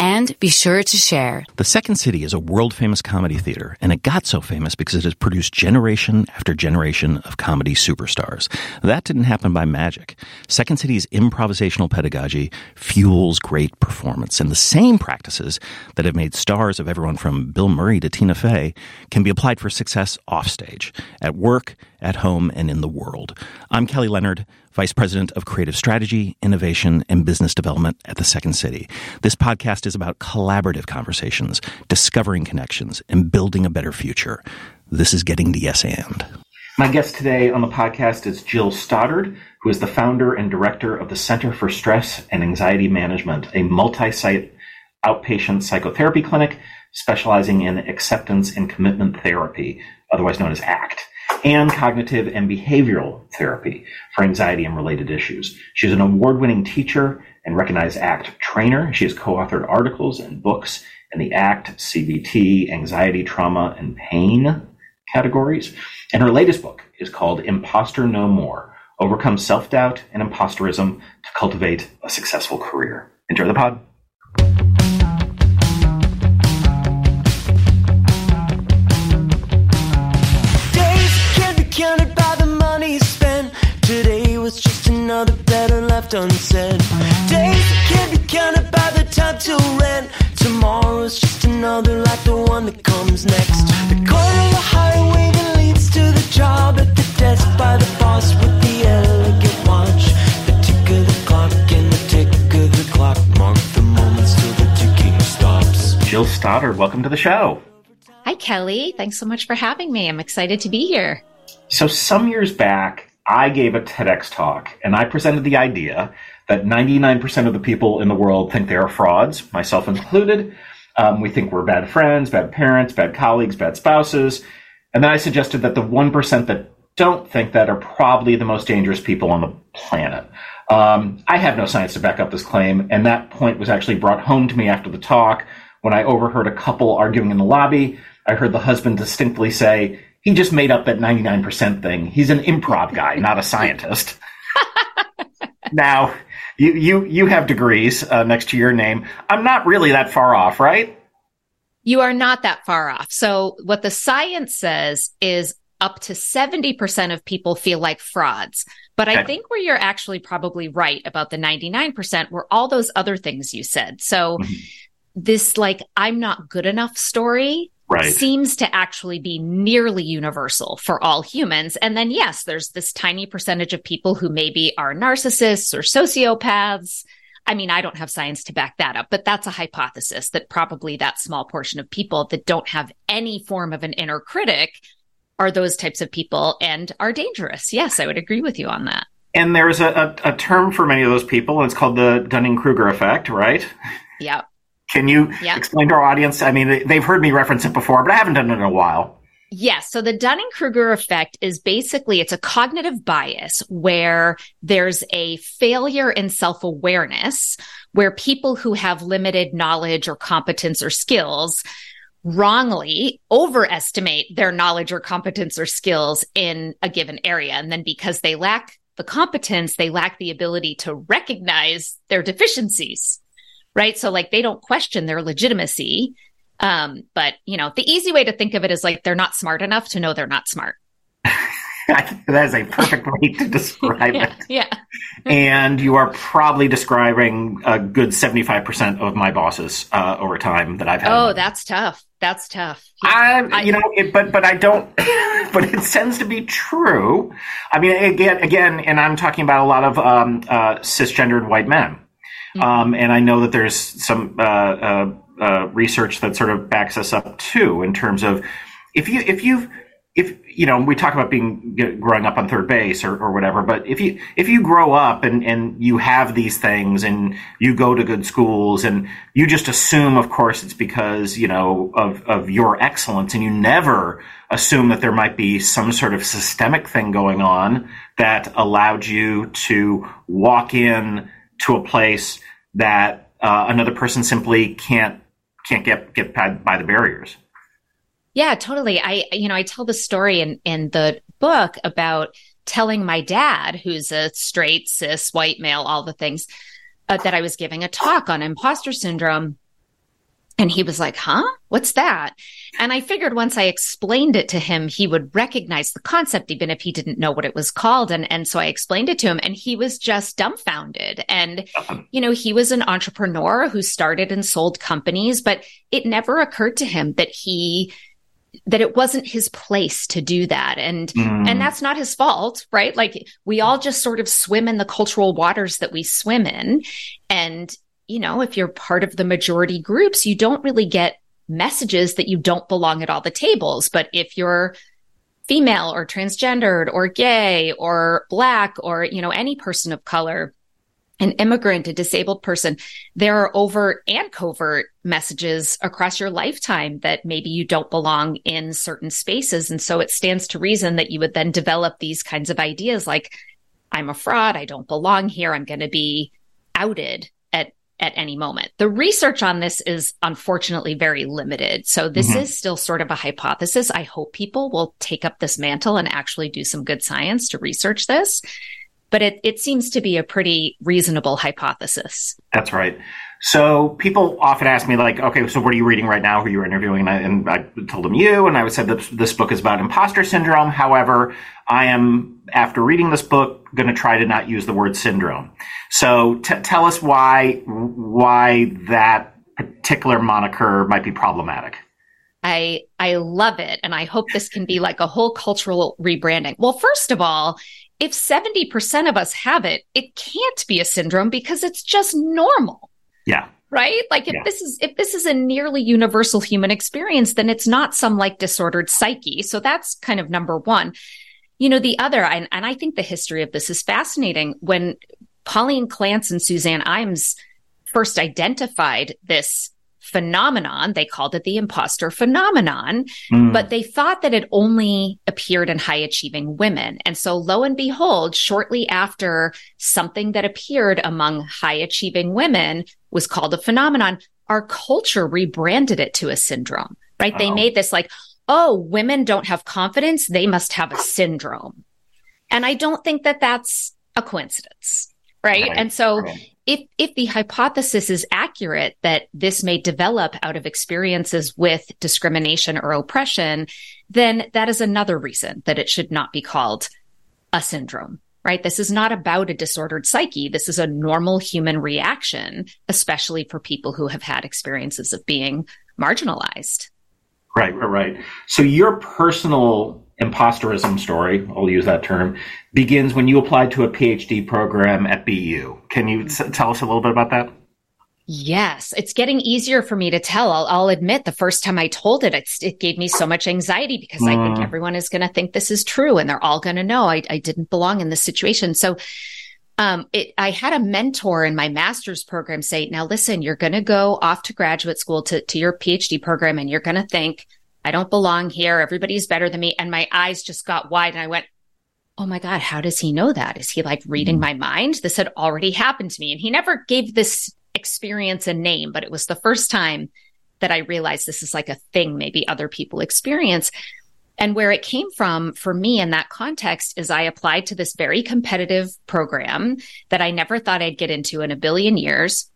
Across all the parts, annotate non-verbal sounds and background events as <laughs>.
And be sure to share. The Second City is a world famous comedy theater, and it got so famous because it has produced generation after generation of comedy superstars. That didn't happen by magic. Second City's improvisational pedagogy fuels great performance, and the same practices that have made stars of everyone from Bill Murray to Tina Fey can be applied for success offstage, at work, at home, and in the world. I'm Kelly Leonard. Vice President of Creative Strategy, Innovation, and Business Development at the Second City. This podcast is about collaborative conversations, discovering connections, and building a better future. This is Getting to Yes And. My guest today on the podcast is Jill Stoddard, who is the founder and director of the Center for Stress and Anxiety Management, a multi site outpatient psychotherapy clinic specializing in acceptance and commitment therapy, otherwise known as ACT and cognitive and behavioral therapy for anxiety and related issues. She's an award winning teacher and recognized ACT trainer. She has co authored articles and books in the ACT, CBT, anxiety, trauma, and pain categories. And her latest book is called Imposter No More Overcome Self Doubt and Imposterism to Cultivate a Successful Career. Enjoy the pod. Another better left unsaid. Days that can't be counted by the time to rent. Tomorrow's just another like the one that comes next. The corner of the highway that leads to the job at the desk by the boss with the elegant watch. The tick of the clock and the tick of the clock mark the moments till the ticking stops. Jill Stoddard, welcome to the show. Hi, Kelly. Thanks so much for having me. I'm excited to be here. So, some years back, I gave a TEDx talk and I presented the idea that 99% of the people in the world think they are frauds, myself included. Um, we think we're bad friends, bad parents, bad colleagues, bad spouses. And then I suggested that the 1% that don't think that are probably the most dangerous people on the planet. Um, I have no science to back up this claim, and that point was actually brought home to me after the talk when I overheard a couple arguing in the lobby. I heard the husband distinctly say, he just made up that 99% thing. He's an improv guy, not a scientist. <laughs> now, you, you, you have degrees uh, next to your name. I'm not really that far off, right? You are not that far off. So what the science says is up to 70% of people feel like frauds. But okay. I think where you're actually probably right about the 99% were all those other things you said. So mm-hmm. this like, I'm not good enough story right. seems to actually be nearly universal for all humans. And then, yes, there's this tiny percentage of people who maybe are narcissists or sociopaths. I mean, I don't have science to back that up, but that's a hypothesis that probably that small portion of people that don't have any form of an inner critic are those types of people and are dangerous. Yes, I would agree with you on that. And there's a, a, a term for many of those people, and it's called the Dunning Kruger effect, right? Yeah. Can you yeah. explain to our audience? I mean, they've heard me reference it before, but I haven't done it in a while. Yes. So the Dunning-Kruger effect is basically, it's a cognitive bias where there's a failure in self-awareness where people who have limited knowledge or competence or skills wrongly overestimate their knowledge or competence or skills in a given area. And then because they lack the competence, they lack the ability to recognize their deficiencies right? So like they don't question their legitimacy. Um, but you know, the easy way to think of it is like they're not smart enough to know they're not smart. <laughs> That is a perfect way to describe <laughs> yeah, it. Yeah. and you are probably describing a good 75% of my bosses uh, over time that I've had. Oh, that's tough. That's tough. Yeah. I, you know, it, but but I don't. <laughs> but it tends to be true. I mean, again, again, and I'm talking about a lot of um, uh, cisgendered white men. Mm-hmm. Um, and I know that there's some uh, uh, uh, research that sort of backs us up too, in terms of if you if you've if you know we talk about being growing up on third base or, or whatever, but if you if you grow up and and you have these things and you go to good schools and you just assume, of course, it's because you know of of your excellence, and you never assume that there might be some sort of systemic thing going on that allowed you to walk in to a place that uh, another person simply can't can't get get by, the barriers. Yeah, totally. I, you know, I tell the story in, in the book about telling my dad, who's a straight, cis, white male, all the things, uh, that I was giving a talk on imposter syndrome. And he was like, huh? What's that? And I figured once I explained it to him, he would recognize the concept, even if he didn't know what it was called. And, and so I explained it to him and he was just dumbfounded. And, <clears throat> you know, he was an entrepreneur who started and sold companies, but it never occurred to him that he that it wasn't his place to do that and mm. and that's not his fault right like we all just sort of swim in the cultural waters that we swim in and you know if you're part of the majority groups you don't really get messages that you don't belong at all the tables but if you're female or transgendered or gay or black or you know any person of color an immigrant, a disabled person, there are overt and covert messages across your lifetime that maybe you don't belong in certain spaces. And so it stands to reason that you would then develop these kinds of ideas like, I'm a fraud. I don't belong here. I'm going to be outed at, any moment. The research on this is unfortunately very limited. So this mm-hmm. is still sort of a hypothesis. I hope people will take up this mantle and actually do some good science to research this but it, it seems to be a pretty reasonable hypothesis. That's right. So people often ask me, like, okay, so what are you reading right now? Who are you interviewing? And I, and I told them you, and I said this, this book is about imposter syndrome. However, I am, after reading this book, going to try to not use the word syndrome. So t- tell us why why that particular moniker might be problematic. I I love it and I hope this can be like a whole cultural rebranding. Well, first of all, if 70% of us have it, it can't be a syndrome because it's just normal. Yeah. Right? Like if yeah. this is if this is a nearly universal human experience, then it's not some like disordered psyche. So that's kind of number 1. You know, the other and, and I think the history of this is fascinating when Pauline Clance and Suzanne Imes first identified this phenomenon. They called it the imposter phenomenon, mm. but they thought that it only appeared in high achieving women. And so lo and behold, shortly after something that appeared among high achieving women was called a phenomenon, our culture rebranded it to a syndrome, right? Oh. They made this like, oh, women don't have confidence. They must have a syndrome. And I don't think that that's a coincidence. Right. right. And so right if if the hypothesis is accurate that this may develop out of experiences with discrimination or oppression, then that is another reason that it should not be called a syndrome. Right? This is not about a disordered psyche. This is a normal human reaction, especially for people who have had experiences of being marginalized. Right, right, right. So your personal imposterism story, I'll use that term, begins when you applied to a PhD program at BU. Can you tell us a little bit about that? Yes, it's getting easier for me to tell. I'll, I'll admit the first time I told it, it gave me so much anxiety because mm. I think mm. everyone is going to think this is true and they're all going to know I, I didn't belong in this situation. So, um, it, I had a mentor in my master's program say, now listen, you're going to go off to graduate school to, to your PhD program and you're going to think, I don't belong here. Everybody's better than me. And my eyes just got wide and I went, Oh my God, how does he know that? Is he like reading mm. my mind? This had already happened to me. And he never gave this experience a name, but it was the first time that I realized this is like a thing maybe other people experience. And where it came from for me in that context is I applied to this very competitive program that I never thought I'd get into in a billion years.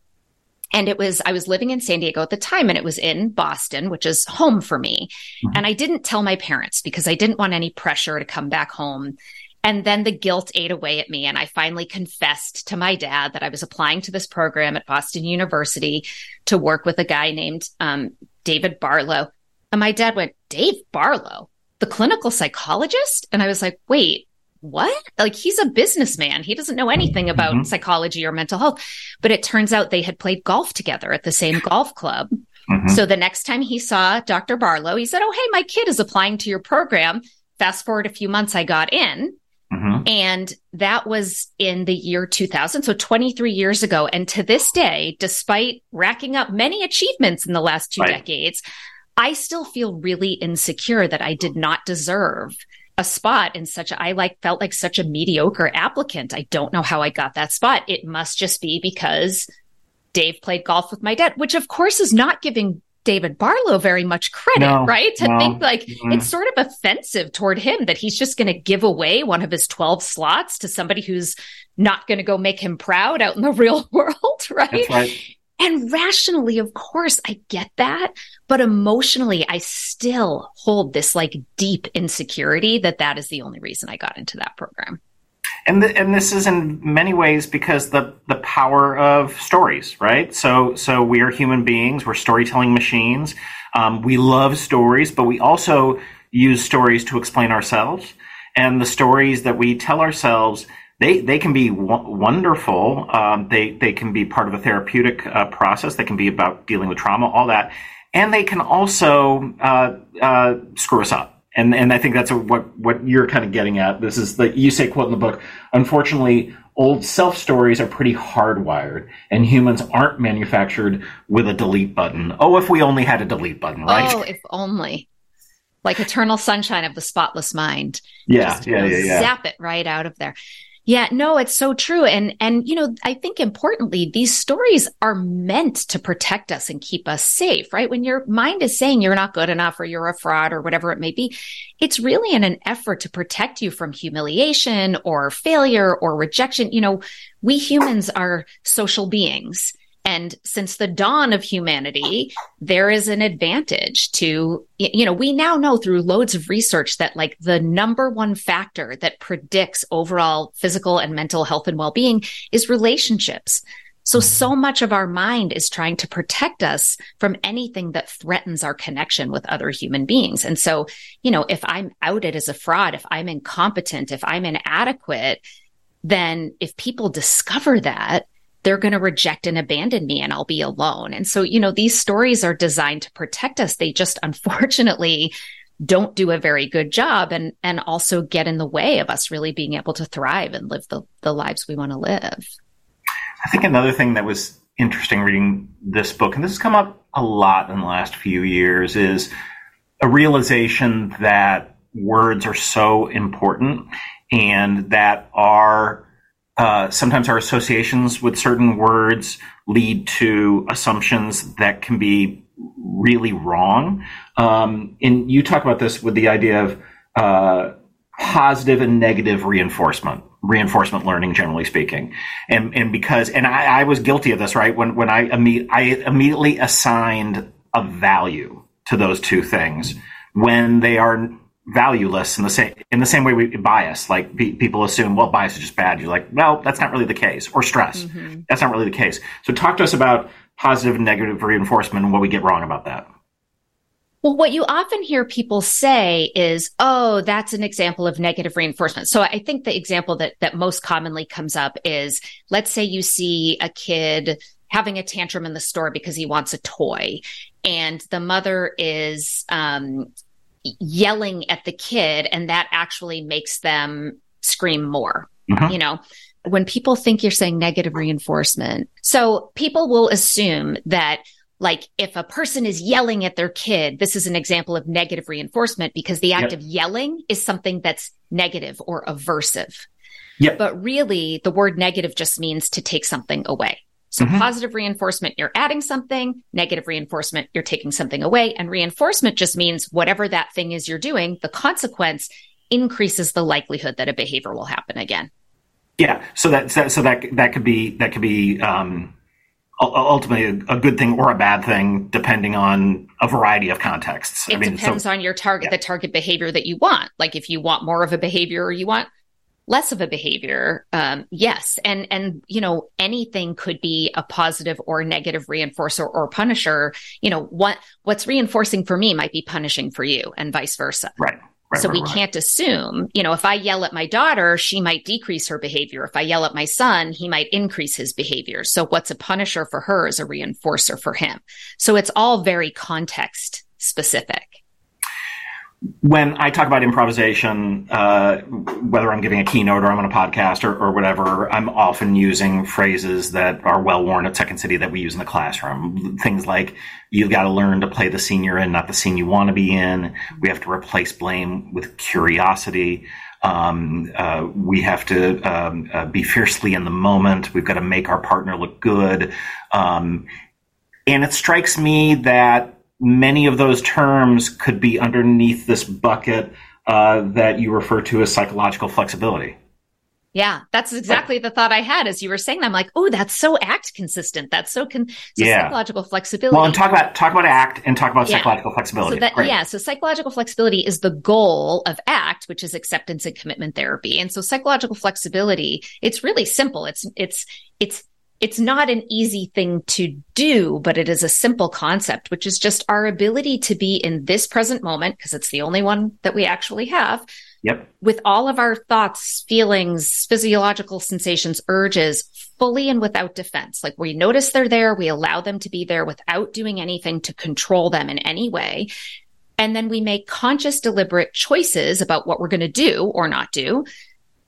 And it was, I was living in San Diego at the time and it was in Boston, which is home for me. Mm-hmm. And I didn't tell my parents because I didn't want any pressure to come back home. And then the guilt ate away at me. And I finally confessed to my dad that I was applying to this program at Boston University to work with a guy named um, David Barlow. And my dad went, Dave Barlow, the clinical psychologist? And I was like, wait, what? Like he's a businessman. He doesn't know anything about mm-hmm. psychology or mental health. But it turns out they had played golf together at the same golf club. Mm-hmm. So the next time he saw Dr. Barlow, he said, Oh, hey, my kid is applying to your program. Fast forward a few months, I got in. Mm-hmm. And that was in the year 2000. So 23 years ago. And to this day, despite racking up many achievements in the last two right. decades, I still feel really insecure that I did not deserve a spot in such a, I like felt like such a mediocre applicant. I don't know how I got that spot. It must just be because Dave played golf with my dad, which of course is not giving David Barlow very much credit, No, right? To no. think like Mm. it's sort of offensive toward him that he's just going to give away one of his 12 slots to somebody who's not going to go make him proud out in the <laughs> real world, right? That's right. And rationally, of course, I get that. But emotionally, I still hold this like deep insecurity that that is the only reason I got into that program. and th- and this is in many ways because the the power of stories, right? So so we are human beings, we're storytelling machines. Um, we love stories, but we also use stories to explain ourselves. And the stories that we tell ourselves, they they can be w- wonderful. Um, they they can be part of a therapeutic uh, process. They can be about dealing with trauma, all that, and they can also uh, uh, screw us up and and I think that's what what you're kind of getting at. This is the you say quote in the book. Unfortunately, old self stories are pretty hardwired, and humans aren't manufactured with a delete button. Oh, if we only had a delete button, right? Oh, if only. Like eternal sunshine of the spotless mind. yeah, Just, yeah, you know, yeah, yeah. Zap it right out of there. Yeah, no, it's so true. And, and, you know, I think importantly, these stories are meant to protect us and keep us safe, right? When your mind is saying you're not good enough or you're a fraud or whatever it may be, it's really in an effort to protect you from humiliation or failure or rejection. You know, we humans are social beings. And since the dawn of humanity, there is an advantage to, you know, we now know through loads of research that like the number one factor that predicts overall physical and mental health and well-being is relationships. So, mm-hmm. so much of our mind is trying to protect us from anything that threatens our connection with other human beings. And so, you know, if I'm outed as a fraud, if I'm incompetent, if I'm inadequate, then if people discover that, they're going to reject and abandon me and I'll be alone. And so, you know, these stories are designed to protect us. They just <laughs> unfortunately don't do a very good job and, and also get in the way of us really being able to thrive and live the, the lives we want to live. I think another thing that was interesting reading this book, and this has come up a lot in the last few years, is a realization that words are so important and that our uh, sometimes our associations with certain words lead to assumptions that can be really wrong. Um, and you talk about this with the idea of uh, positive and negative reinforcement, reinforcement learning, generally speaking. And and because and I, I was guilty of this, right? When when I imme- I immediately assigned a value to those two things when they are valueless in the same in the same way we bias like pe- people assume well bias is just bad. You're like well that's not really the case or stress. That's not really the case. So talk to us about positive and negative reinforcement and what we get wrong about that. Well, what you often hear people say is, "Oh, that's an example of negative reinforcement." So I think the example that that most commonly comes up is, let's say you see a kid having a tantrum in the store because he wants a toy, and the mother is um, yelling at the kid, and that actually makes them scream more. Mhm. You know, when people think you're saying negative reinforcement, so people will assume that like if a person is yelling at their kid, this is an example of negative reinforcement because the act Yep. of yelling is something that's negative or aversive. Yep. But really, the word negative just means to take something away. So Mhm. positive reinforcement, you're adding something. Negative reinforcement, you're taking something away. And reinforcement just means whatever that thing is you're doing, the consequence increases the likelihood that a behavior will happen again. Yeah, so that so so that that could be that could be um, ultimately a, good thing or a bad thing depending on a variety of contexts. It depends on your target, yeah. the target behavior that you want. Like if you want more of a behavior or you want less of a behavior, um, yes. And and you know anything could be a positive or negative reinforcer or punisher. You know what what's reinforcing for me might be punishing for you, and vice versa. right. right so right, we right. can't assume, you know, if I yell at my daughter, she might decrease her behavior. If I yell at my son, he might increase his behavior. So what's a punisher for her is a reinforcer for him. So it's all very context specific. When I talk about improvisation, uh, whether I'm giving a keynote or I'm on a podcast or, or whatever, I'm often using phrases that are well worn at Second City that we use in the classroom. Things like, you've got to learn to play the scene you're in, not the scene you want to be in. We have to replace blame with curiosity. Um, uh, we have to um, uh, be fiercely in the moment. We've got to make our partner look good. Um, and it strikes me that many of those terms could be underneath this bucket uh, that you refer to as psychological flexibility. Yeah, that's exactly the thought I had as you were saying. That. I'm like, oh, that's so ACT consistent. That's so con- so yeah. psychological flexibility. Well, and talk about talk about ACT and talk about yeah. psychological flexibility. So that, yeah, so psychological flexibility is the goal of ACT, which is acceptance and commitment therapy. And so psychological flexibility, it's really simple. It's it's it's it's not an easy thing to do, but it is a simple concept, which is just our ability to be in this present moment, because it's the only one that we actually have. Yep. With all of our thoughts, feelings, physiological sensations, urges, fully and without defense. Like we notice they're there, we allow them to be there without doing anything to control them in any way. And then we make conscious, deliberate choices about what we're going to do or not do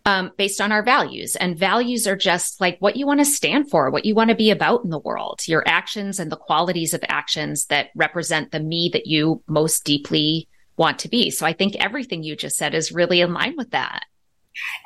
um, based on our values. And values are just like what you want to stand for, what you want to be about in the world, your actions and the qualities of actions that represent the me that you most deeply want to be. So I think everything you just said is really in line with that.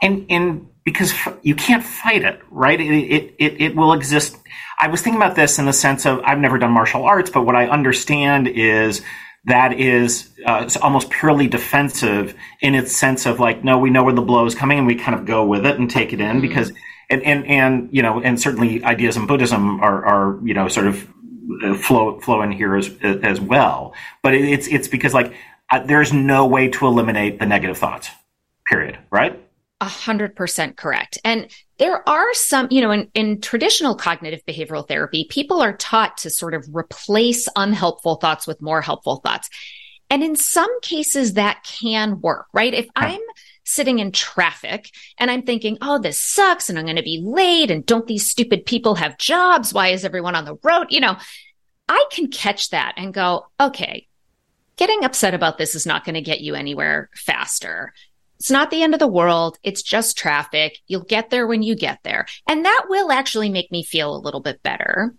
And and because you can't fight it, right? It, it it it will exist. I was thinking about this in the sense of I've never done martial arts, but what I understand is that is uh, almost purely defensive in its sense of like, no, we know where the blow is coming and we kind of go with it and take it in mm-hmm. because, and, and, and, you know, and certainly ideas in Buddhism are, are, you know, sort of uh, flow, flow in here as, as well. But it's, it's because like, uh, there's no way to eliminate the negative thoughts, period. Right. A hundred percent correct. And there are some, you know, in, in traditional cognitive behavioral therapy, people are taught to sort of replace unhelpful thoughts with more helpful thoughts. And in some cases that can work, right? If I'm sitting in traffic and I'm thinking, oh, this sucks and I'm going to be late. And don't these stupid people have jobs? Why is everyone on the road? You know, I can catch that and go, okay, getting upset about this is not going to get you anywhere faster. It's not the end of the world. It's just traffic. You'll get there when you get there. And that will actually make me feel a little bit better.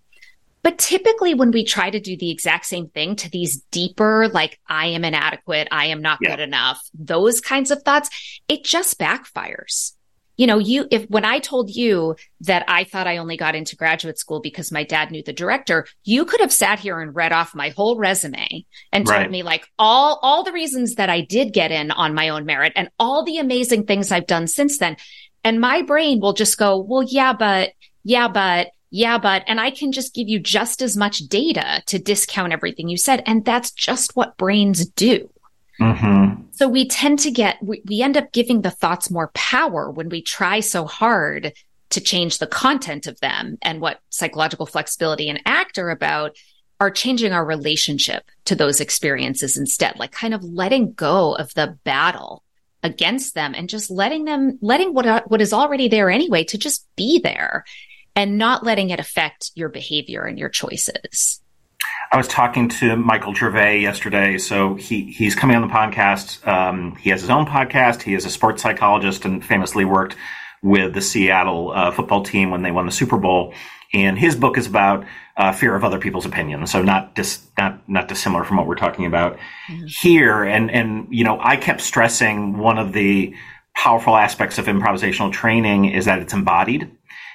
But typically when we try to do the exact same thing to these deeper, like, I am inadequate, I am not yeah. good enough, those kinds of thoughts, it just backfires you know, you, if when I told you that I thought I only got into graduate school because my dad knew the director, you could have sat here and read off my whole resume and told right. me like all, all the reasons that I did get in on my own merit and all the amazing things I've done since then. And my brain will just go, well, yeah, but, yeah, but, yeah, but, and I can just give you just as much data to discount everything you said. And that's just what brains do. Mm-hmm. So we tend to get, we, we end up giving the thoughts more power when we try so hard to change the content of them. And what psychological flexibility and ACT are about are changing our relationship to those experiences instead, like kind of letting go of the battle against them and just letting them, letting what, what is already there anyway to just be there and not letting it affect your behavior and your choices. I was talking to Michael Gervais yesterday. So he, he's coming on the podcast. Um, he has his own podcast. He is a sports psychologist and famously worked with the Seattle uh, football team when they won the Super Bowl. And his book is about uh, fear of other people's opinions. So not dis, not not dissimilar from what we're talking about mm-hmm. here. And and you know, I kept stressing one of the powerful aspects of improvisational training is that it's embodied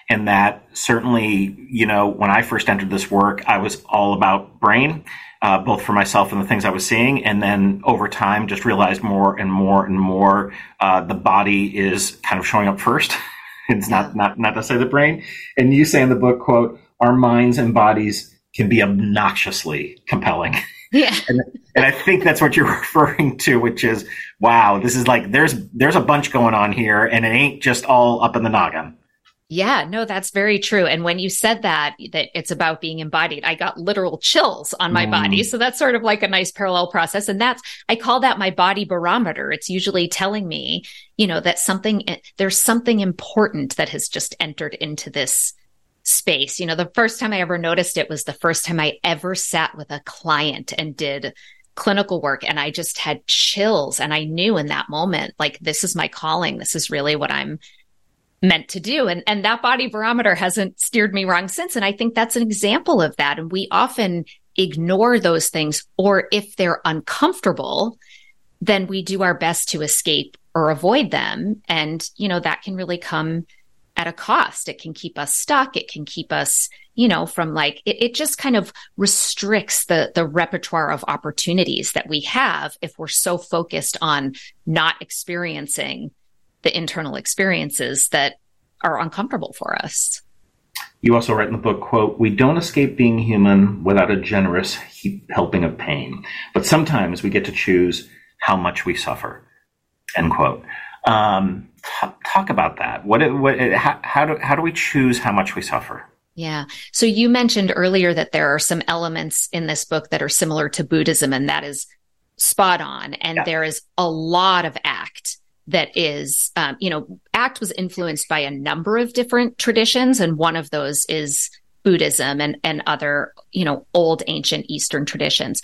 and that certainly, you know, when I first entered this work, I was all about brain, uh, both for myself and the things I was seeing. And then over time, just realized more and more and more, uh, the body is kind of showing up first. <laughs> it's not, not, not to say the brain. And you say in the book, quote, our minds and bodies can be obnoxiously compelling. Yeah. <laughs> and, and I think that's what you're <laughs> referring to, which is, wow, this is like, there's, there's a bunch going on here and it ain't just all up in the noggin. Yeah, no, that's very true. And when you said that, that it's about being embodied, I got literal chills on my mm. body. So that's sort of like a nice parallel process. And that's, I call that my body barometer. It's usually telling me, you know, that something, there's something important that has just entered into this space. You know, the first time I ever noticed it was the first time I ever sat with a client and did clinical work and I just had chills and I knew in that moment, like, this is my calling. This is really what I'm meant to do. And, and that body barometer hasn't steered me wrong since. And I think that's an example of that. And we often ignore those things, or if they're uncomfortable, then we do our best to escape or avoid them. And, you know, that can really come at a cost. It can keep us stuck. It can keep us, you know, from like, it, it just kind of restricts the, the repertoire of opportunities that we have if we're so focused on not experiencing the internal experiences that are uncomfortable for us. You also write in the book, quote, we don't escape being human without a generous helping of pain, but sometimes we get to choose how much we suffer, end quote. Um, t- talk about that. What, what how, how, do, how do we choose how much we suffer? Yeah. So you mentioned earlier that there are some elements in this book that are similar to Buddhism, and that is spot on. And yeah. there is a lot of ACT that is, um, you know, ACT was influenced by a number of different traditions, and one of those is Buddhism and, and other, you know, old ancient Eastern traditions.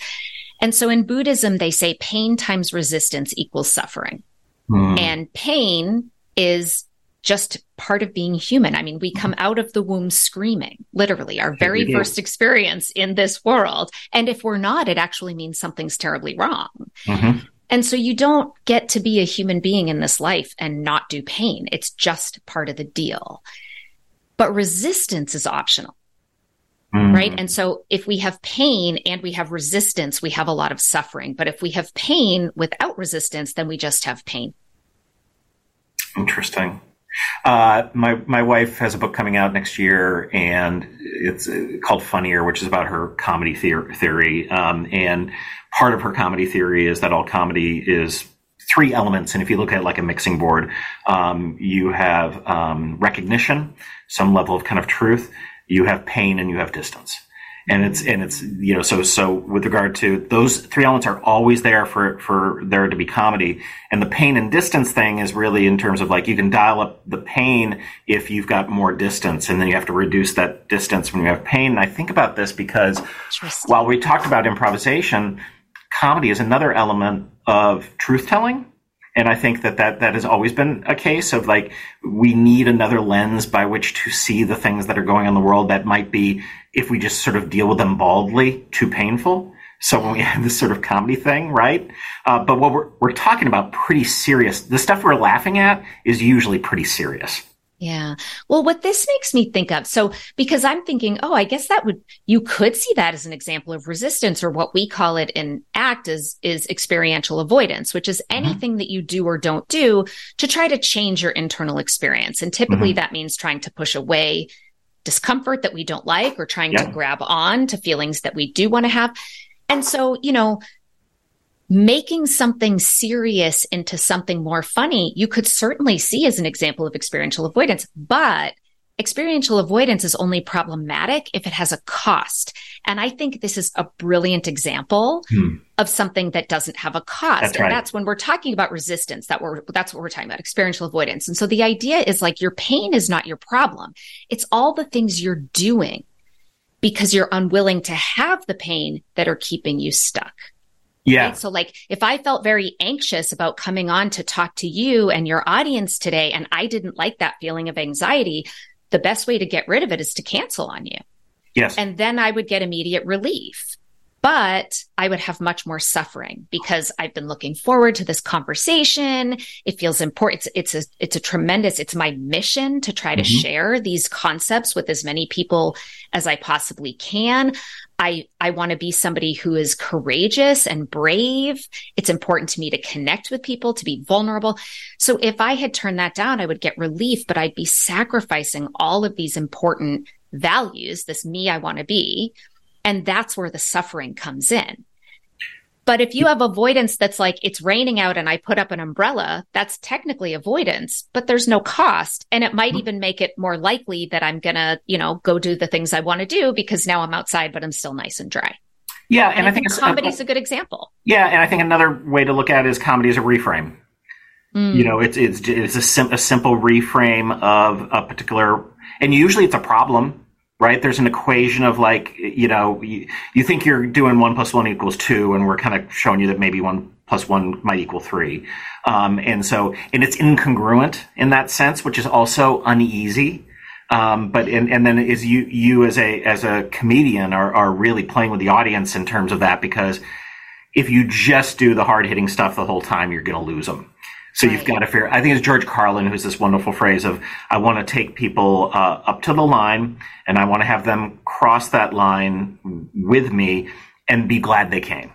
And so in Buddhism, they say pain times resistance equals suffering. Mm. And pain is just part of being human. I mean, we come out of the womb screaming, literally, our very first experience in this world. And if we're not, it actually means something's terribly wrong. Mm-hmm. And so you don't get to be a human being in this life and not do pain. It's just part of the deal. But resistance is optional. Mm. Right. And so if we have pain and we have resistance, we have a lot of suffering. But if we have pain without resistance, then we just have pain. Interesting. Uh, my my wife has a book coming out next year, and it's uh, called Funnier, which is about her comedy theory. Um, and part of her comedy theory is that all comedy is three elements. And if you look at like a mixing board, um, you have um, recognition, some level of kind of truth, you have pain, and you have distance and it's and it's you know so so with regard to those three elements are always there for for there to be comedy. And the pain and distance thing is really in terms of like you can dial up the pain if you've got more distance and then you have to reduce that distance when you have pain. And i think about this because while we talked about improvisation comedy is another element of truth telling. And I think that, that that has always been a case of like, we need another lens by which to see the things that are going on in the world that might be, if we just sort of deal with them baldly, too painful. So when we have this sort of comedy thing, right? Uh, but what we're, we're talking about pretty serious, the stuff we're laughing at is usually pretty serious. Yeah. Well, what this makes me think of, so because I'm thinking, oh, I guess that would, you could see that as an example of resistance or what we call it in ACT is, is experiential avoidance, which is mm-hmm. anything mm-hmm. that you do or don't do to try to change your internal experience. And typically mm-hmm. that means trying to push away discomfort that we don't like or trying yeah. to grab on to feelings that we do want to have. And so, you know, making something serious into something more funny, you could certainly see as an example of experiential avoidance, but experiential avoidance is only problematic if it has a cost. And I think this is a brilliant example hmm. of something that doesn't have a cost. That's and right. that's when we're talking about resistance that we're, that's what we're talking about, experiential avoidance. And so the idea is like your pain is not your problem. It's all the things you're doing because you're unwilling to have the pain that are keeping you stuck. Yeah. Right? So like if I felt very anxious about coming on to talk to you and your audience today, and I didn't like that feeling of anxiety, the best way to get rid of it is to cancel on you. Yes. And then I would get immediate relief but I would have much more suffering because I've been looking forward to this conversation. It feels important. It's, it's a, it's a tremendous, it's my mission to try to mm-hmm. share these concepts with as many people as I possibly can. I, I want to be somebody who is courageous and brave. It's important to me to connect with people, to be vulnerable. So if I had turned that down, I would get relief, but I'd be sacrificing all of these important values, this me I want to be and that's where the suffering comes in. But if you have avoidance that's like it's raining out and I put up an umbrella, that's technically avoidance, but there's no cost. And it might mm-hmm. even make it more likely that I'm going to, you know, go do the things I want to do because now I'm outside, but I'm still nice and dry. Yeah. And, and I, I, think, think comedy is a good example. Yeah. And I think another way to look at it is comedy is a reframe. Mm. You know, it's, it's, it's a, sim- a simple reframe of a particular, and usually it's a problem right? There's an equation of like, you know, you, you, think you're doing one plus one equals two, and we're kind of showing you that maybe one plus one might equal three. Um, and so, and it's incongruent in that sense, which is also uneasy. Um, but and, and then is you you as a as a comedian are are really playing with the audience in terms of that because if you just do the hard hitting stuff the whole time, you're going to lose them. So right. you've got to figure. I think it's George Carlin who's this wonderful phrase of, "I want to take people uh, up to the line, and I want to have them cross that line with me, and be glad they came."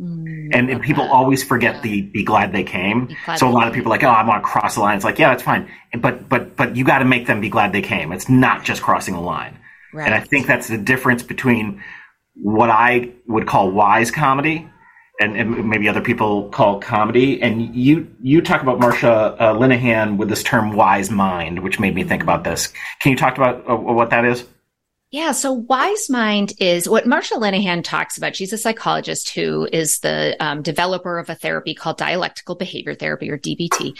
Mm, and, and people that. always forget yeah. the be glad they came. Glad so a lot of people are like, oh, I want to cross the line. It's like, yeah, that's fine. But but but you got to make them be glad they came. It's not just crossing a line. Right. And I think that's the difference between what I would call wise comedy and, and, maybe other people call comedy. And you you talk about Marsha uh, Linehan with this term "wise mind," which made me think about this. Can you talk about uh, what that is? Yeah, so wise mind is what Marsha Linehan talks about. She's a psychologist who is the um, developer of a therapy called dialectical behavior therapy or DBT.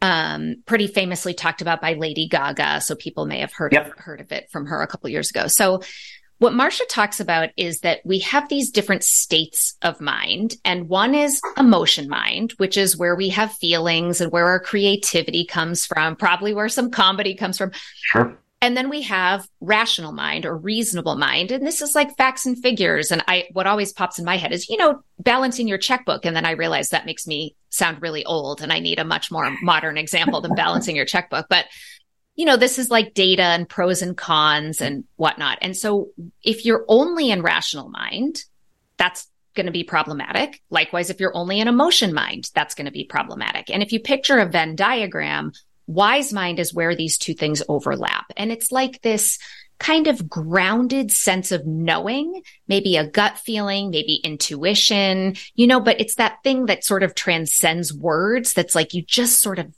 Um, pretty famously talked about by Lady Gaga, so people may have heard yep. of, heard of it from her a couple years ago. So what Marsha talks about is that we have these different states of mind. And one is emotion mind, which is where we have feelings and where our creativity comes from, probably where some comedy comes from. Sure. And then we have rational mind or reasonable mind. And this is like facts and figures. And I, what always pops in my head is, you know, balancing your checkbook. And then I realize that makes me sound really old and I need a much more modern example than balancing your checkbook. But you know, this is like data and pros and cons and whatnot. And so if you're only in rational mind, that's going to be problematic. Likewise, if you're only in emotion mind, that's going to be problematic. And if you picture a Venn diagram, wise mind is where these two things overlap. And it's like this kind of grounded sense of knowing, maybe a gut feeling, maybe intuition, you know, but it's that thing that sort of transcends words that's like you just sort of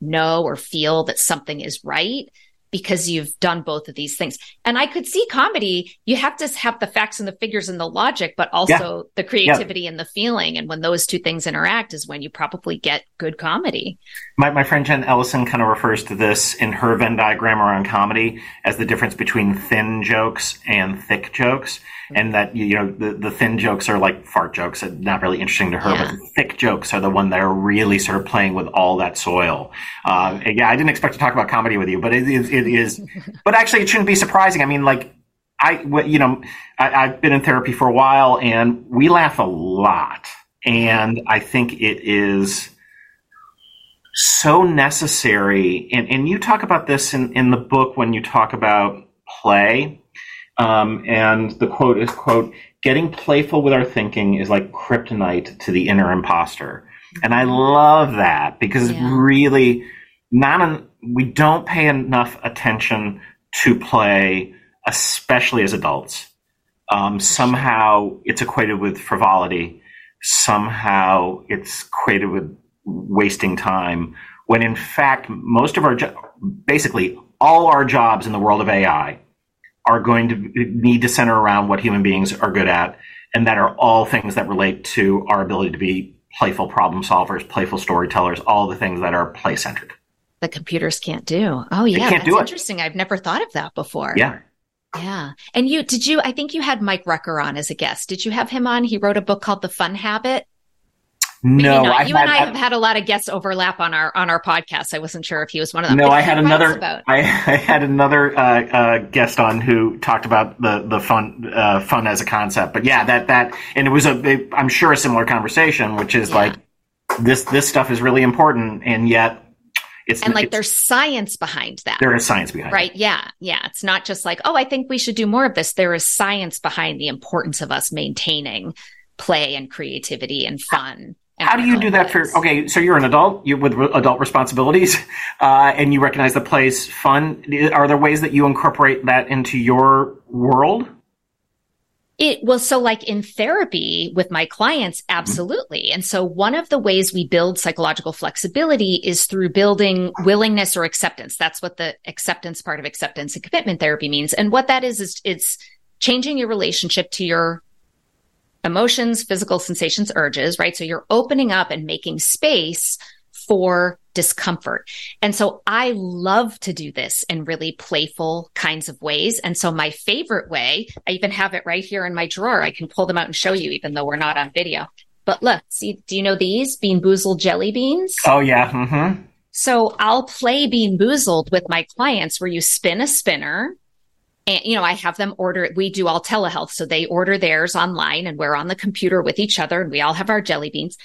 know or feel that something is right because you've done both of these things. And I could see comedy, you have to have the facts and the figures and the logic, but also yeah. the creativity yeah. and the feeling. And when those two things interact is when you probably get good comedy. My, my friend Jen Ellison kind of refers to this in her Venn diagram around comedy as the difference between thin jokes and thick jokes and that you know the, the thin jokes are like fart jokes and not really interesting to her yeah. but thick jokes are the one that are really sort of playing with all that soil. Uh, yeah i didn't expect to talk about comedy with you but it is it is <laughs> but actually it shouldn't be surprising. I mean like i you know I, i've been in therapy for a while and we laugh a lot and i think it is so necessary and, and you talk about this in, in the book when you talk about play um, and the quote is quote, getting playful with our thinking is like kryptonite to the inner imposter. And I love that because yeah. really not an, we don't pay enough attention to play, especially as adults. Um, somehow it's equated with frivolity. Somehow it's equated with wasting time. When in fact, most of our, jo- basically all our jobs in the world of AI are going to need to center around what human beings are good at. And that are all things that relate to our ability to be playful problem solvers, playful storytellers, all the things that are play centered. The computers can't do. Oh yeah, that's interesting. I've never thought of that before. Yeah. Yeah. And you, did you, I think you had Mike Rucker on as a guest. Did you have him on? He wrote a book called The Fun Habit. No, you had, and I have had a lot of guests overlap on our on our podcast. I wasn't sure if he was one of them. No, I had another. I, <laughs> I, had another uh, uh, guest on who talked about the the fun uh, fun as a concept. But yeah, that that and it was a I'm sure a similar conversation, which is yeah. like this this stuff is really important, and yet it's and like it's, there's science behind that. There is science behind right? It. Yeah, yeah. It's not just like oh, I think we should do more of this. There is science behind the importance of us maintaining play and creativity and fun. How do you do that for? Okay, so you're an adult, you with adult responsibilities, <laughs> uh, and you recognize the play's fun. Are there ways that you incorporate that into your world? It well, so like in therapy with my clients, mm-hmm. absolutely. And so one of the ways we build psychological flexibility is through building willingness or acceptance. That's what the acceptance part of acceptance and commitment therapy means. And what that is, is it's changing your relationship to your emotions, physical sensations, urges, right? So you're opening up and making space for discomfort. And so I love to do this in really playful kinds of ways. And so my favorite way, I even have it right here in my drawer. I can pull them out and show you, even though we're not on video. But look, see, do you know these Bean Boozled jelly beans? Oh, yeah. Mm-hmm. So I'll play Bean Boozled with my clients where you spin a spinner and you know i have them order we do all telehealth. So they order theirs online and we're on the computer with each other and we all have our jelly beans.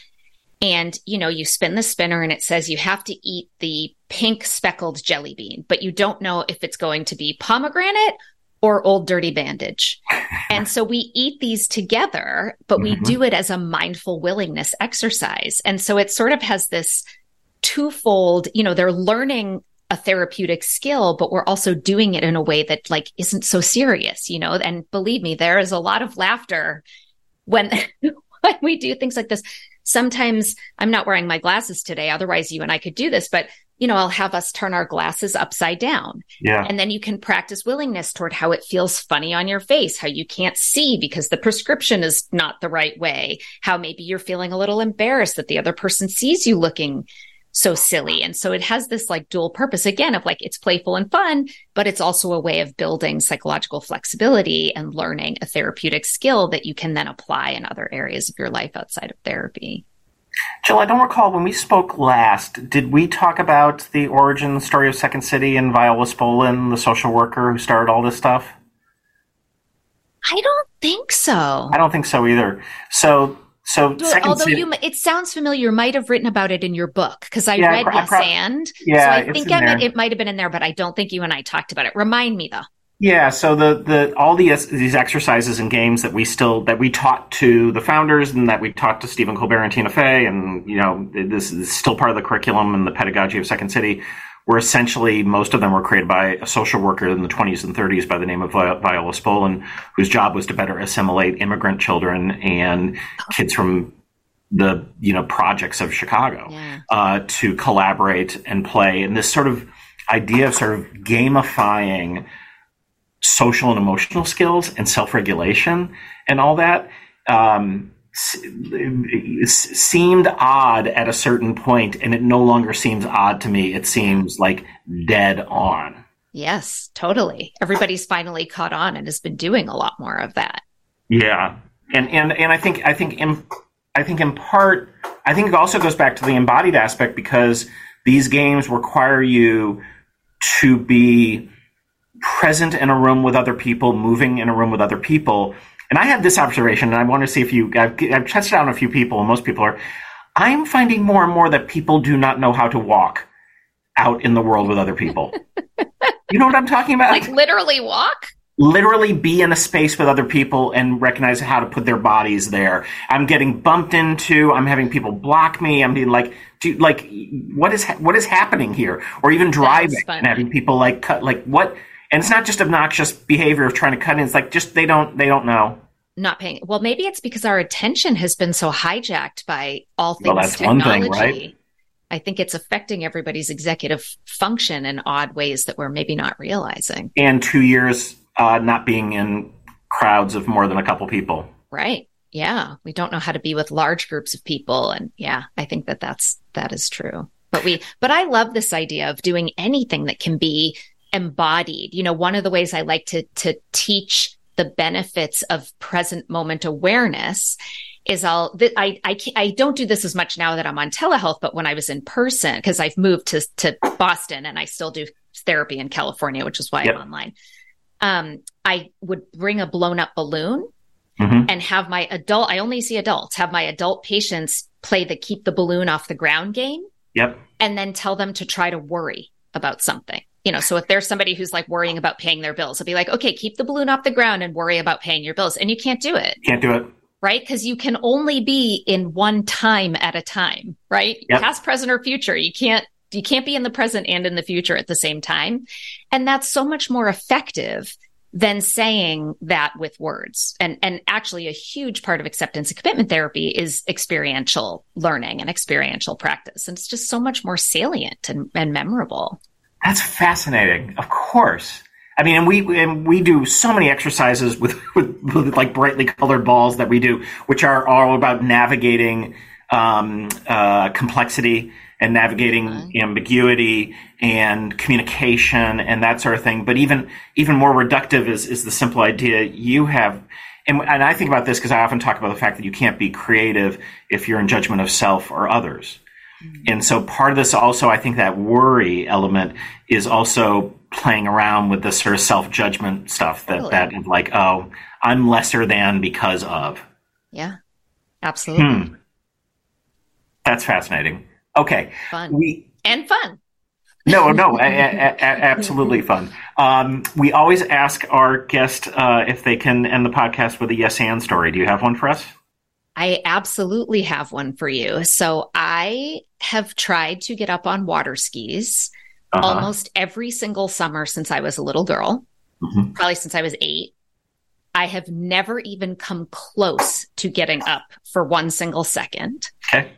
And you know you spin the spinner and it says you have to eat the pink speckled jelly bean but you don't know if it's going to be pomegranate or old dirty bandage. <laughs> And so we eat these together but we mm-hmm. do it as a mindful willingness exercise. And so it sort of has this twofold you know they're learning a therapeutic skill but we're also doing it in a way that like isn't so serious you know and believe me there is a lot of laughter when <laughs> when we do things like this sometimes I'm not wearing my glasses today. Otherwise, you and I could do this, but you know, I'll have us turn our glasses upside down. Yeah. And then you can practice willingness toward how it feels funny on your face, how you can't see because the prescription is not the right way, how maybe you're feeling a little embarrassed that the other person sees you looking so silly. And so it has this like dual purpose again of like it's playful and fun, but it's also a way of building psychological flexibility and learning a therapeutic skill that you can then apply in other areas of your life outside of therapy. Jill, I don't recall when we spoke last, did we talk about the origin story of Second City and Viola Spolin, the social worker who started all this stuff? I don't think so. I don't think so either. So so, although City, you, it sounds familiar, you might have written about it in your book because I yeah, read I, Yes and. Yeah, so I think I it might have been in there, but I don't think you and I talked about it. Remind me though. Yeah, so the, the all these these exercises and games that we still that we taught to the founders and that we taught to Stephen Colbert and Tina Fey, and you know this is still part of the curriculum and the pedagogy of Second City were essentially most of them were created by a social worker in the 20s and 30s by the name of Viola Spolin, whose job was to better assimilate immigrant children and kids from the you know projects of Chicago yeah. uh, to collaborate and play. And this sort of idea of sort of gamifying social and emotional skills and self regulation and all that. Um, Um, seemed odd at a certain point and it no longer seems odd to me. It seems like dead on. Yes totally. Everybody's finally caught on and has been doing a lot more of that. Yeah. And and and i think i think in i think in part i think it also goes back to the embodied aspect because these games require you to be present in a room with other people moving in a room with other people and I had this observation, and I want to see if you, I've, I've tested out a few people, and most people are, I'm finding more and more that people do not know how to walk out in the world with other people. <laughs> you know what I'm talking about? Like literally walk? Literally be in a space with other people and recognize how to put their bodies there. I'm getting bumped into. I'm having people block me. I'm being like, do, like, what is what is happening here? Or even driving and having people like cut, like what? And it's not just obnoxious behavior of trying to cut in. It's like just they don't they don't know. Not paying well maybe it's because our attention has been so hijacked by all things well, that's technology one thing, right? i think it's affecting everybody's executive function in odd ways that we're maybe not realizing. And two years uh, not being in crowds of more than a couple people. Right. Yeah. We don't know how to be with large groups of people. And yeah i think that that's that is true. But we but i love this idea of doing anything that can be embodied. You know, one of the ways I like to, to teach the benefits of present moment awareness is I'll, I, I, I don't do this as much now that I'm on telehealth, but when I was in person, because I've moved to, to Boston and I still do therapy in California, which is why yep. I'm online. Um, I would bring a blown up balloon mm-hmm. and have my adult, I only see adults, have my adult patients play the keep the balloon off the ground game. Yep. And then tell them to try to worry about something you know, so if there's somebody who's like worrying about paying their bills, I'll be like, okay, keep the balloon off the ground and worry about paying your bills. And you can't do it. Can't do it. Right. Cause you can only be in one time at a time, right? Yep. Past, present, or future. You can't, you can't be in the present and in the future at the same time. And that's so much more effective than saying that with words. And, and actually a huge part of acceptance and commitment therapy is experiential learning and experiential practice. And it's just so much more salient and, and memorable. That's fascinating. Of course. I mean, and we and we do so many exercises with, <laughs> with, with like brightly colored balls that we do, which are all about navigating um, uh, complexity and navigating mm-hmm. ambiguity and communication and that sort of thing. But even even more reductive is is the simple idea you have. And, and I think about this because I often talk about the fact that you can't be creative if you're in judgment of self or others. And so part of this also, I think that worry element is also playing around with this sort of self judgment stuff that, totally. that like, oh, I'm lesser than because of. Yeah, absolutely. Hmm. That's fascinating. Okay. Fun. We and fun. no, no, a- a- a- absolutely fun. Um, we always ask our guest uh, if they can end the podcast with a yes and story. Do you have one for us? I absolutely have one for you. So I have tried to get up on water skis Uh-huh. almost every single summer since I was a little girl, Mhm. probably since I was eight. I have never even come close to getting up for one single second. Okay.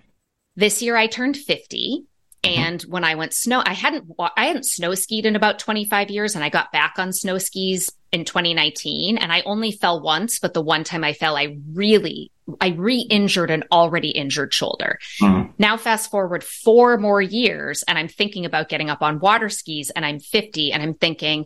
This year I turned 50 and when I went snow I hadn't I hadn't snow skied in about 25 years and I got back on snow skis in 2019 and I only fell once but the one time I fell I really I re-injured an already injured shoulder. Mhm. Now fast forward 4 more years and I'm thinking about getting up on water skis and I'm 50 and I'm thinking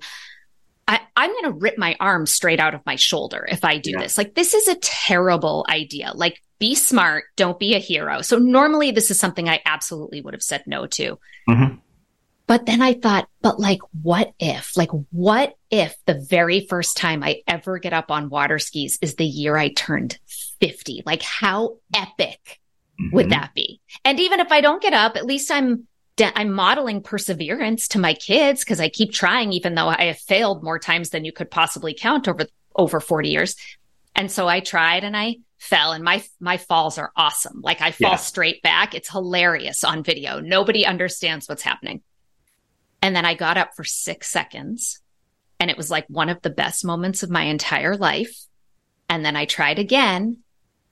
I, I'm going to rip my arm straight out of my shoulder if I do Yeah. this. Like, this is a terrible idea. Like, be smart, don't be a hero. So, normally, this is something I absolutely would have said no to. Mhm. But then I thought, but like, what if? Like, what if the very first time I ever get up on water skis is the year I turned 50? Like, how epic would Mhm. that be? And even if I don't get up, at least I'm I'm modeling perseverance to my kids because I keep trying, even though I have failed more times than you could possibly count over over 40 years. And so I tried and I fell and my my falls are awesome. Like I fall Yeah. straight back. It's hilarious on video. Nobody understands what's happening. And then I got up for 6 seconds and it was like one of the best moments of my entire life. And then I tried again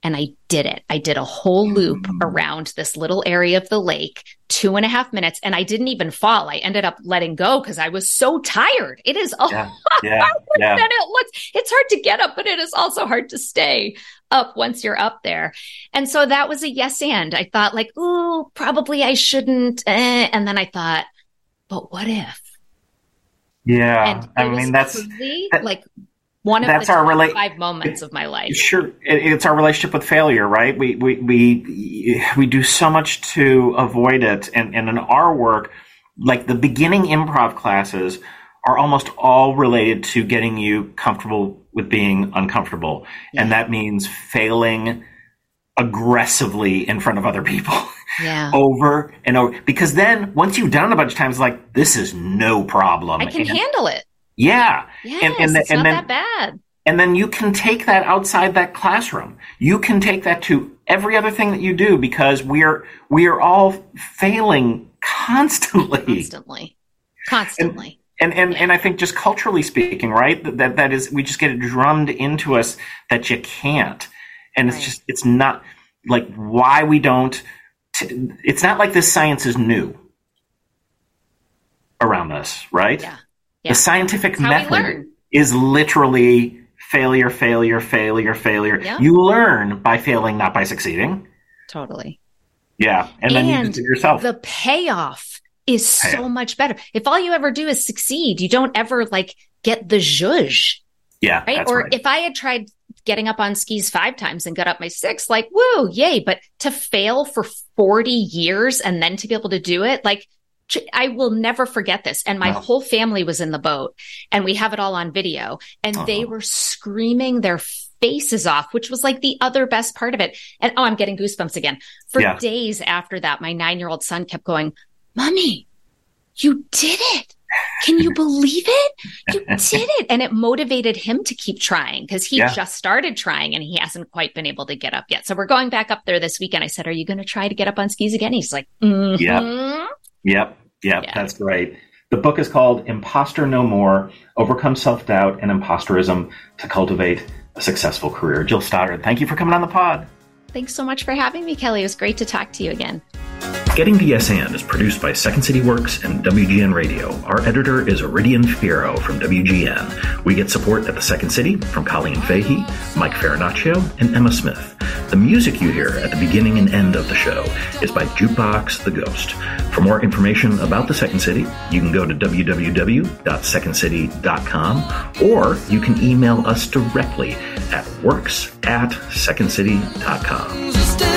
and I did it. I did a whole loop around this little area of the lake, two and a half minutes, and I didn't even fall. I ended up letting go because I was so tired. It is a Yeah. <laughs> Yeah. Yeah. than it looks. It's hard to get up, but it is also hard to stay up once you're up there. And so that was a yes and. I thought like, ooh, probably I shouldn't. Eh. And then I thought, but what if? Yeah. I mean, that's truly, that- like one of that's the our rela- five moments of my life. Sure, it's our relationship with failure, right? We we we we do so much to avoid it, and and in our work, like the beginning improv classes are almost all related to getting you comfortable with being uncomfortable, and that means failing aggressively in front of other people Yeah. <laughs> over and over. Because then once you've done it a bunch of times, like this is no problem. I can And- handle it. Yeah, Yes, and and, the- it's and not then that bad. and then you can take that outside that classroom. You can take that to every other thing that you do because we are we are all failing constantly. Constantly. Constantly. And and, and I think just culturally speaking, right? That, that that is we just get it drummed into us that you can't. And it's Right. just it's not like why we don't t- it's not like this science is new around us, right? Yeah. The scientific It's how we method is literally failure, failure, failure, failure. Yeah. You learn by failing, not by succeeding. Totally. Yeah. And, then you do it yourself. The payoff is so much better. If all you ever do is succeed, you don't ever like get the zhuzh, yeah. right? Or right. if I had tried getting up on skis five times and got up my sixth, like, woo, yay. But to fail for 40 years and then to be able to do it, like, I will never forget this. And my whole family was in the boat and we have it all on video and they Uh-huh. were screaming their faces off, which was like the other best part of it. And oh, I'm getting goosebumps again. For Yeah. days after that, my nine year old son kept going, Mommy, you did it. Can you <laughs> believe it? You <laughs> did it. And it motivated him to keep trying because he Yeah. just started trying and he hasn't quite been able to get up yet. So we're going back up there this weekend. I said, Are you going to try to get up on skis again? He's like, mm Yep. Yep. Yep. Yeah. That's right. The book is called Imposter No More Overcome Self Doubt and Imposterism to Cultivate a Successful Career. Jill Stoddard, thank you for coming on the pod. Thanks so much for having me, Kelly. It was great to talk to you again. Getting to Yes And is produced by Second City Works and WGN Radio. Our editor is Iridian Fierro from WGN. We get support at the Second City from Colleen Fahey, Mike Farinaccio, and Emma Smith. The music you hear at the beginning and end of the show is by Jukebox the Ghost. For more information about the Second City, you can go to www.secondcity.com or you can email us directly at works at secondcity.com.